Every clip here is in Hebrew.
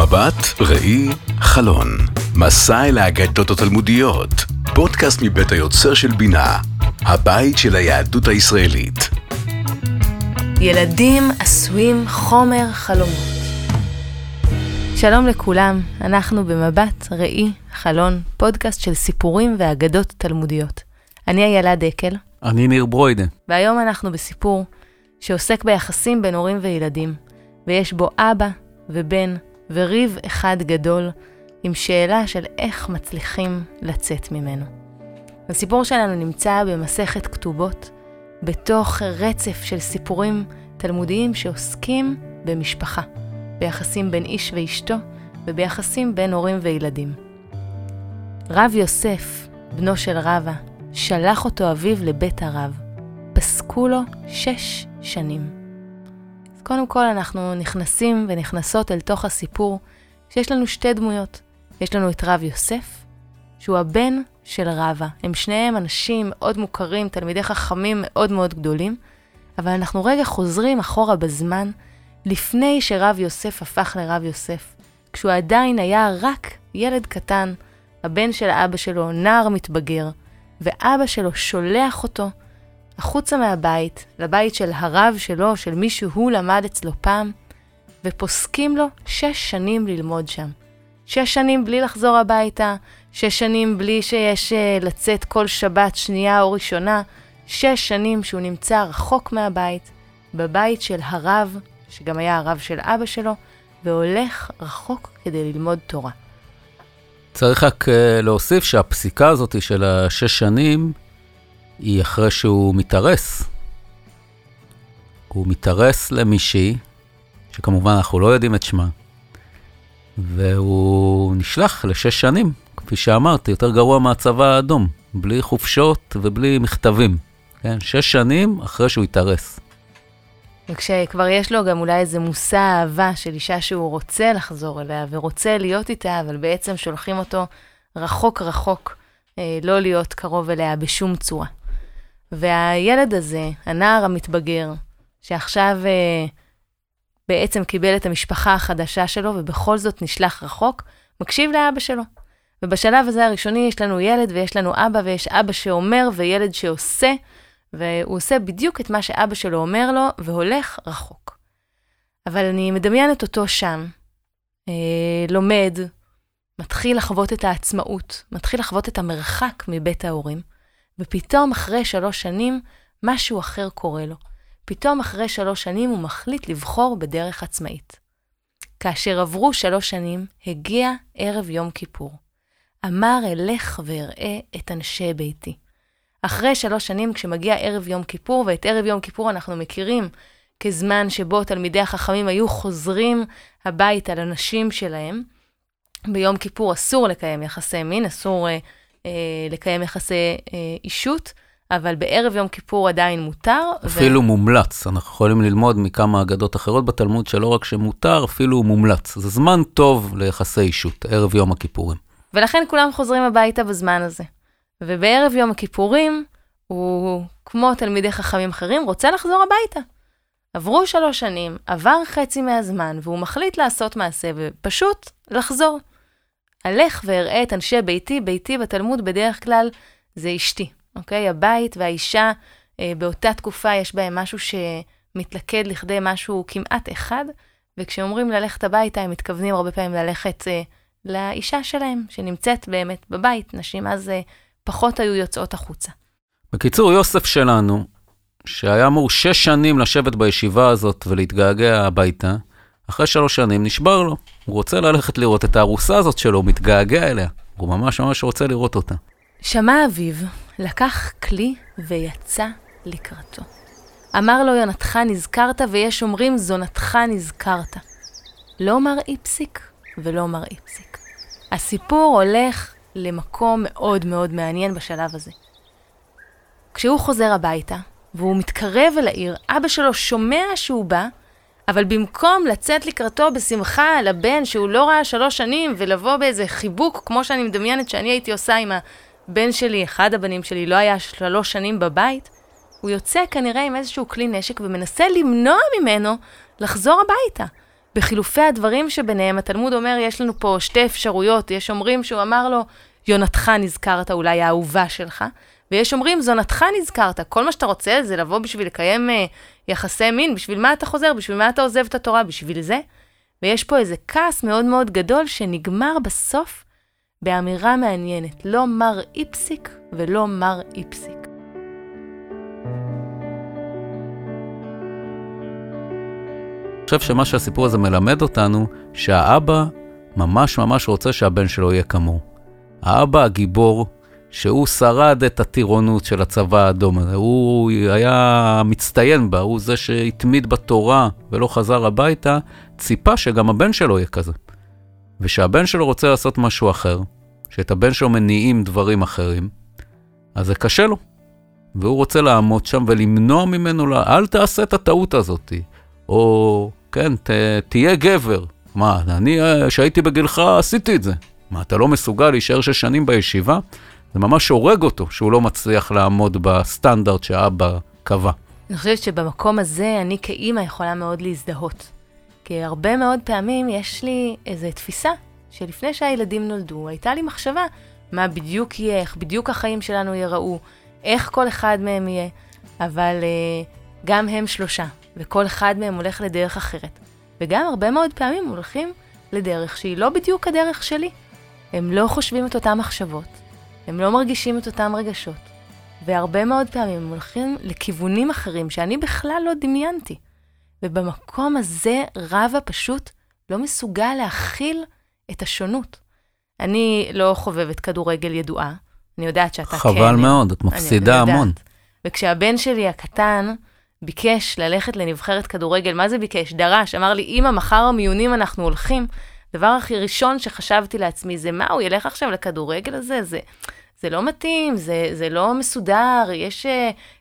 מבט, ראי, חלון. מסע אל האגדות התלמודיות. פודקאסט מבית היוצר של בינה. הבית של היהדות הישראלית. ילדים עשויים חומר חלומות. שלום לכולם, אנחנו במבט, ראי, חלון, פודקאסט של סיפורים ואגדות תלמודיות. אני איילה דקל. אני ניר ברוידה. והיום אנחנו בסיפור שעוסק ביחסים בין הורים וילדים, ויש בו אבא ובן וריב אחד גדול, עם שאלה של איך מצליחים לצאת ממנו. הסיפור שלנו נמצא במסכת כתובות, בתוך רצף של סיפורים תלמודיים שעוסקים במשפחה, ביחסים בין איש ואשתו וביחסים בין הורים וילדים. רב יוסף, בנו של רבא, שלח אותו אביו לבית הרב. פסקו לו שש שנים. אז קודם כל אנחנו נכנסים ונכנסות אל תוך הסיפור שיש לנו שתי דמויות. יש לנו את רב יוסף, שהוא הבן של רבא. הם שניהם אנשים מאוד מוכרים, תלמידי חכמים מאוד מאוד גדולים, אבל אנחנו רגע חוזרים אחורה בזמן, לפני שרב יוסף הפך לרב יוסף, כשהוא עדיין היה רק ילד קטן, הבן של אבא שלו, נער מתבגר, ואבא שלו שולח אותו החוצה מהבית, לבית של הרב שלו, של מי שהוא למד אצלו פעם, ופוסקים לו שש שנים ללמוד שם. שש שנים בלי לחזור הביתה, שש שנים בלי שיש uh, לצאת כל שבת שנייה או ראשונה, שש שנים שהוא נמצא רחוק מהבית, בבית של הרב, שגם היה הרב של אבא שלו, והולך רחוק כדי ללמוד תורה. צריך רק uh, להוסיף שהפסיקה הזאת של השש שנים, היא אחרי שהוא מתארס. הוא מתארס למישהי, שכמובן אנחנו לא יודעים את שמה, והוא נשלח לשש שנים, כפי שאמרתי, יותר גרוע מהצבא האדום, בלי חופשות ובלי מכתבים. כן, שש שנים אחרי שהוא התארס. וכשכבר יש לו גם אולי איזה מושא אהבה של אישה שהוא רוצה לחזור אליה ורוצה להיות איתה, אבל בעצם שולחים אותו רחוק רחוק, אה, לא להיות קרוב אליה בשום צורה. והילד הזה, הנער המתבגר, שעכשיו אה, בעצם קיבל את המשפחה החדשה שלו ובכל זאת נשלח רחוק, מקשיב לאבא שלו. ובשלב הזה הראשוני יש לנו ילד ויש לנו אבא ויש אבא שאומר וילד שעושה, והוא עושה בדיוק את מה שאבא שלו אומר לו והולך רחוק. אבל אני מדמיינת אותו שם, אה, לומד, מתחיל לחוות את העצמאות, מתחיל לחוות את המרחק מבית ההורים, ופתאום אחרי שלוש שנים, משהו אחר קורה לו. פתאום אחרי שלוש שנים הוא מחליט לבחור בדרך עצמאית. כאשר עברו שלוש שנים, הגיע ערב יום כיפור. אמר אלך ואראה את אנשי ביתי. אחרי שלוש שנים, כשמגיע ערב יום כיפור, ואת ערב יום כיפור אנחנו מכירים כזמן שבו תלמידי החכמים היו חוזרים הביתה לנשים שלהם, ביום כיפור אסור לקיים יחסי מין, אסור uh, לקיים יחסי אה, אישות, אבל בערב יום כיפור עדיין מותר. אפילו ו... מומלץ, אנחנו יכולים ללמוד מכמה אגדות אחרות בתלמוד שלא רק שמותר, אפילו מומלץ. זה זמן טוב ליחסי אישות, ערב יום הכיפורים. ולכן כולם חוזרים הביתה בזמן הזה. ובערב יום הכיפורים, הוא, כמו תלמידי חכמים אחרים, רוצה לחזור הביתה. עברו שלוש שנים, עבר חצי מהזמן, והוא מחליט לעשות מעשה ופשוט לחזור. אלך ואראה את אנשי ביתי, ביתי בתלמוד בדרך כלל זה אשתי, אוקיי? הבית והאישה, אה, באותה תקופה יש בהם משהו שמתלכד לכדי משהו כמעט אחד, וכשאומרים ללכת הביתה, הם מתכוונים הרבה פעמים ללכת אה, לאישה שלהם, שנמצאת באמת בבית. נשים אז אה, פחות היו יוצאות החוצה. בקיצור, יוסף שלנו, שהיה אמור שש שנים לשבת בישיבה הזאת ולהתגעגע הביתה, אחרי שלוש שנים נשבר לו. הוא רוצה ללכת לראות את הארוסה הזאת שלו, הוא מתגעגע אליה. הוא ממש ממש רוצה לראות אותה. שמע אביו, לקח כלי ויצא לקראתו. אמר לו יונתך נזכרת, ויש אומרים זונתך נזכרת. לא מר איפסיק ולא מר איפסיק. הסיפור הולך למקום מאוד מאוד מעניין בשלב הזה. כשהוא חוזר הביתה, והוא מתקרב אל העיר, אבא שלו שומע שהוא בא, אבל במקום לצאת לקראתו בשמחה לבן שהוא לא ראה שלוש שנים, ולבוא באיזה חיבוק, כמו שאני מדמיינת שאני הייתי עושה עם הבן שלי, אחד הבנים שלי, לא היה שלוש שנים בבית, הוא יוצא כנראה עם איזשהו כלי נשק ומנסה למנוע ממנו לחזור הביתה. בחילופי הדברים שביניהם, התלמוד אומר, יש לנו פה שתי אפשרויות. יש אומרים שהוא אמר לו, יונתך נזכרת, אולי האהובה שלך, ויש אומרים, זונתך נזכרת. כל מה שאתה רוצה זה לבוא בשביל לקיים אה, יחסי מין, בשביל מה אתה חוזר, בשביל מה אתה עוזב את התורה, בשביל זה. ויש פה איזה כעס מאוד מאוד גדול שנגמר בסוף באמירה מעניינת, לא מר איפסיק ולא מר איפסיק. אני חושב שמה שהסיפור הזה מלמד אותנו, שהאבא ממש ממש רוצה שהבן שלו יהיה כמוהו. האבא הגיבור, שהוא שרד את הטירונות של הצבא האדום הזה, הוא היה מצטיין בה, הוא זה שהתמיד בתורה ולא חזר הביתה, ציפה שגם הבן שלו יהיה כזה. ושהבן שלו רוצה לעשות משהו אחר, שאת הבן שלו מניעים דברים אחרים, אז זה קשה לו. והוא רוצה לעמוד שם ולמנוע ממנו, אל תעשה את הטעות הזאת. או, כן, ת, תהיה גבר. מה, אני, כשהייתי בגילך, עשיתי את זה. מה, אתה לא מסוגל להישאר שש שנים בישיבה? זה ממש הורג אותו שהוא לא מצליח לעמוד בסטנדרט שאבא קבע. אני חושבת שבמקום הזה אני כאימא יכולה מאוד להזדהות. כי הרבה מאוד פעמים יש לי איזו תפיסה שלפני שהילדים נולדו, הייתה לי מחשבה מה בדיוק יהיה, איך בדיוק החיים שלנו ייראו, איך כל אחד מהם יהיה, אבל uh, גם הם שלושה, וכל אחד מהם הולך לדרך אחרת. וגם הרבה מאוד פעמים הולכים לדרך שהיא לא בדיוק הדרך שלי. הם לא חושבים את אותן מחשבות, הם לא מרגישים את אותם רגשות, והרבה מאוד פעמים הם הולכים לכיוונים אחרים שאני בכלל לא דמיינתי. ובמקום הזה רבא פשוט לא מסוגל להכיל את השונות. אני לא חובבת כדורגל ידועה, אני יודעת שאתה חבל כן. חבל מאוד, את מפסידה המון. וכשהבן שלי הקטן ביקש ללכת לנבחרת כדורגל, מה זה ביקש? דרש, אמר לי, אמא, מחר המיונים אנחנו הולכים. הדבר הכי ראשון שחשבתי לעצמי זה, מה, הוא ילך עכשיו לכדורגל הזה? זה, זה לא מתאים, זה, זה לא מסודר, יש uh,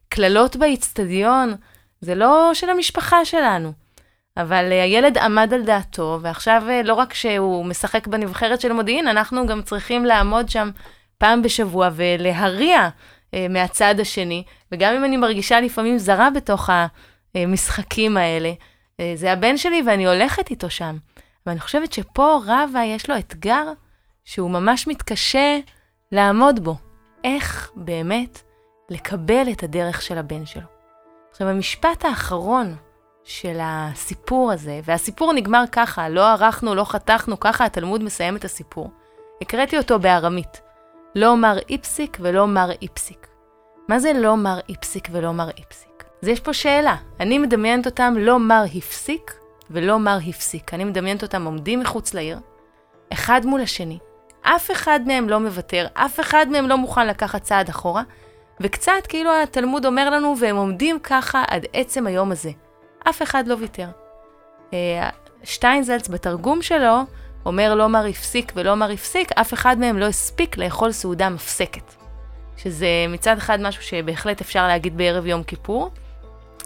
קללות באיצטדיון, זה לא של המשפחה שלנו. אבל uh, הילד עמד על דעתו, ועכשיו uh, לא רק שהוא משחק בנבחרת של מודיעין, אנחנו גם צריכים לעמוד שם פעם בשבוע ולהריע uh, מהצד השני, וגם אם אני מרגישה לפעמים זרה בתוך המשחקים האלה, uh, זה הבן שלי ואני הולכת איתו שם. ואני חושבת שפה רבה יש לו אתגר שהוא ממש מתקשה לעמוד בו. איך באמת לקבל את הדרך של הבן שלו. עכשיו, המשפט האחרון של הסיפור הזה, והסיפור נגמר ככה, לא ערכנו, לא חתכנו, ככה התלמוד מסיים את הסיפור. הקראתי אותו בארמית. לא מר איפסיק ולא מר איפסיק. מה זה לא מר איפסיק ולא מר איפסיק? אז יש פה שאלה. אני מדמיינת אותם לא מר הפסיק ולא מר הפסיק. אני מדמיינת אותם עומדים מחוץ לעיר, אחד מול השני. אף אחד מהם לא מוותר, אף אחד מהם לא מוכן לקחת צעד אחורה, וקצת כאילו התלמוד אומר לנו, והם עומדים ככה עד עצם היום הזה. אף אחד לא ויתר. אה, שטיינזלץ בתרגום שלו אומר לא מר הפסיק ולא מר הפסיק, אף אחד מהם לא הספיק לאכול סעודה מפסקת. שזה מצד אחד משהו שבהחלט אפשר להגיד בערב יום כיפור.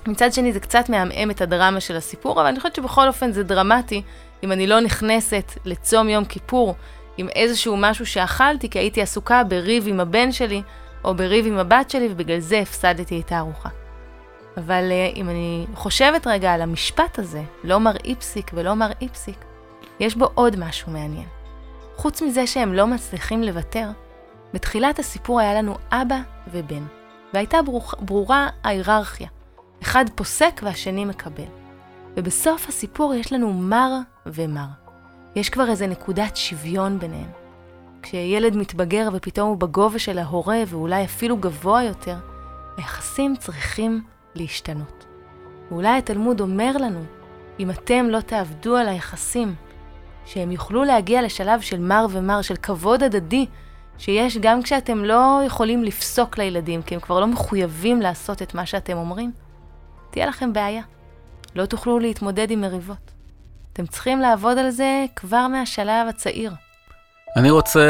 מצד שני זה קצת מעמעם את הדרמה של הסיפור, אבל אני חושבת שבכל אופן זה דרמטי אם אני לא נכנסת לצום יום כיפור עם איזשהו משהו שאכלתי, כי הייתי עסוקה בריב עם הבן שלי או בריב עם הבת שלי, ובגלל זה הפסדתי את הארוחה. אבל אה, אם אני חושבת רגע על המשפט הזה, לא מר איפסיק ולא מר איפסיק, יש בו עוד משהו מעניין. חוץ מזה שהם לא מצליחים לוותר, בתחילת הסיפור היה לנו אבא ובן, והייתה ברור, ברורה ההיררכיה. אחד פוסק והשני מקבל. ובסוף הסיפור יש לנו מר ומר. יש כבר איזה נקודת שוויון ביניהם. כשילד מתבגר ופתאום הוא בגובה של ההורה ואולי אפילו גבוה יותר, היחסים צריכים להשתנות. ואולי התלמוד אומר לנו, אם אתם לא תעבדו על היחסים, שהם יוכלו להגיע לשלב של מר ומר, של כבוד הדדי, שיש גם כשאתם לא יכולים לפסוק לילדים, כי הם כבר לא מחויבים לעשות את מה שאתם אומרים, תהיה לכם בעיה. לא תוכלו להתמודד עם מריבות. אתם צריכים לעבוד על זה כבר מהשלב הצעיר. אני רוצה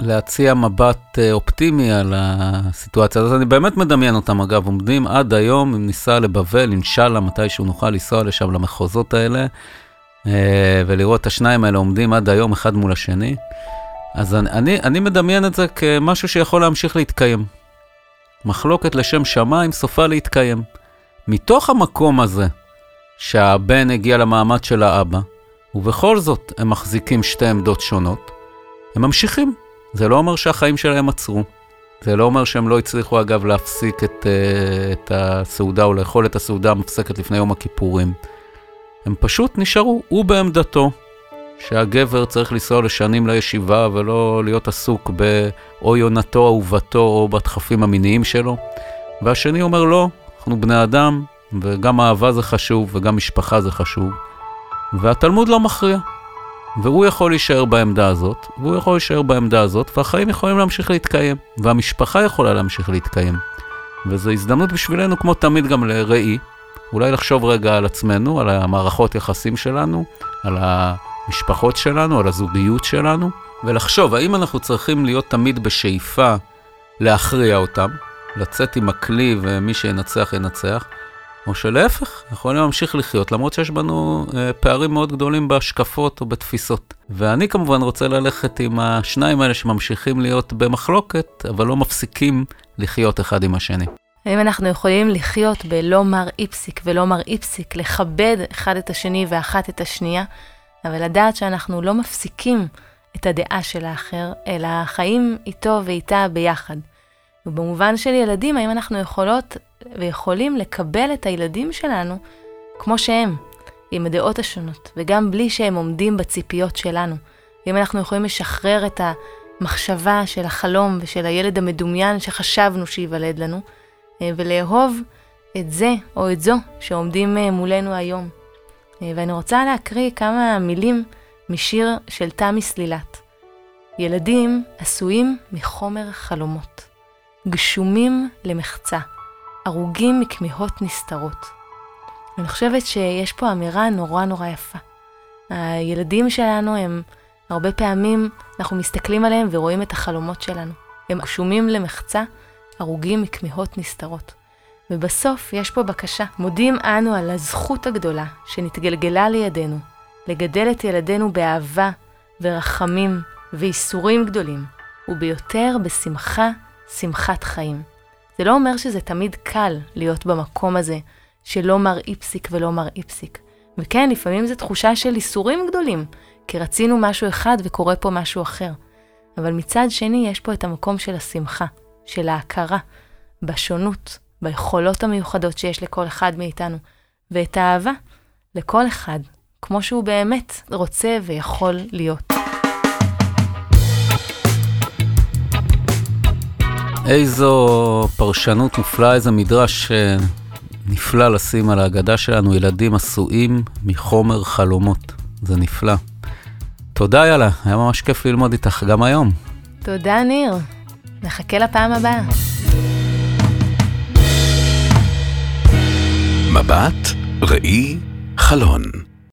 להציע מבט אה, אופטימי על הסיטואציה הזאת. אני באמת מדמיין אותם, אגב, עומדים עד היום, אם ניסע לבבל, אינשאללה, מתישהו נוכל לנסוע לשם, למחוזות האלה, אה, ולראות את השניים האלה עומדים עד היום אחד מול השני. אז אני, אני, אני מדמיין את זה כמשהו שיכול להמשיך להתקיים. מחלוקת לשם שמיים, סופה להתקיים. מתוך המקום הזה, שהבן הגיע למעמד של האבא, ובכל זאת הם מחזיקים שתי עמדות שונות, הם ממשיכים. זה לא אומר שהחיים שלהם עצרו. זה לא אומר שהם לא הצליחו, אגב, להפסיק את, uh, את הסעודה או לאכול את הסעודה המופסקת לפני יום הכיפורים. הם פשוט נשארו, הוא בעמדתו, שהגבר צריך לנסוע לשנים לישיבה ולא להיות עסוק באו יונתו, אהובתו או בדחפים המיניים שלו. והשני אומר לא, אנחנו בני אדם, וגם אהבה זה חשוב וגם משפחה זה חשוב. והתלמוד לא מכריע. והוא יכול להישאר בעמדה הזאת, והוא יכול להישאר בעמדה הזאת, והחיים יכולים להמשיך להתקיים, והמשפחה יכולה להמשיך להתקיים. וזו הזדמנות בשבילנו, כמו תמיד, גם לראי, אולי לחשוב רגע על עצמנו, על המערכות יחסים שלנו, על המשפחות שלנו, על הזוגיות שלנו, ולחשוב האם אנחנו צריכים להיות תמיד בשאיפה להכריע אותם, לצאת עם הכלי ומי שינצח ינצח, או שלהפך, יכולים להמשיך לחיות, למרות שיש בנו אה, פערים מאוד גדולים בהשקפות או בתפיסות. ואני כמובן רוצה ללכת עם השניים האלה שממשיכים להיות במחלוקת, אבל לא מפסיקים לחיות אחד עם השני. האם אנחנו יכולים לחיות בלא מר איפסיק ולא מר איפסיק, לכבד אחד את השני ואחת את השנייה, אבל לדעת שאנחנו לא מפסיקים את הדעה של האחר, אלא חיים איתו ואיתה ביחד. ובמובן של ילדים, האם אנחנו יכולות ויכולים לקבל את הילדים שלנו כמו שהם, עם הדעות השונות, וגם בלי שהם עומדים בציפיות שלנו. אם אנחנו יכולים לשחרר את המחשבה של החלום ושל הילד המדומיין שחשבנו שייוולד לנו, אה, ולאהוב את זה או את זו שעומדים אה, מולנו היום. אה, ואני רוצה להקריא כמה מילים משיר של תמי סלילת. ילדים עשויים מחומר חלומות, גשומים למחצה. הרוגים מכמיהות נסתרות. אני חושבת שיש פה אמירה נורא נורא יפה. הילדים שלנו הם, הרבה פעמים אנחנו מסתכלים עליהם ורואים את החלומות שלנו. הם גשומים למחצה, הרוגים מכמיהות נסתרות. ובסוף יש פה בקשה. מודים אנו על הזכות הגדולה שנתגלגלה לידינו, לגדל את ילדינו באהבה ורחמים ואיסורים גדולים, וביותר בשמחה, שמחת חיים. זה לא אומר שזה תמיד קל להיות במקום הזה שלא מר איפסיק ולא מר איפסיק. וכן, לפעמים זו תחושה של איסורים גדולים, כי רצינו משהו אחד וקורה פה משהו אחר. אבל מצד שני, יש פה את המקום של השמחה, של ההכרה, בשונות, ביכולות המיוחדות שיש לכל אחד מאיתנו, ואת האהבה לכל אחד, כמו שהוא באמת רוצה ויכול להיות. איזו פרשנות מופלאה, איזה מדרש אה, נפלא לשים על ההגדה שלנו, ילדים עשויים מחומר חלומות. זה נפלא. תודה, יאללה, היה ממש כיף ללמוד איתך גם היום. תודה, ניר. נחכה לפעם הבאה. מבט, ראי, חלון.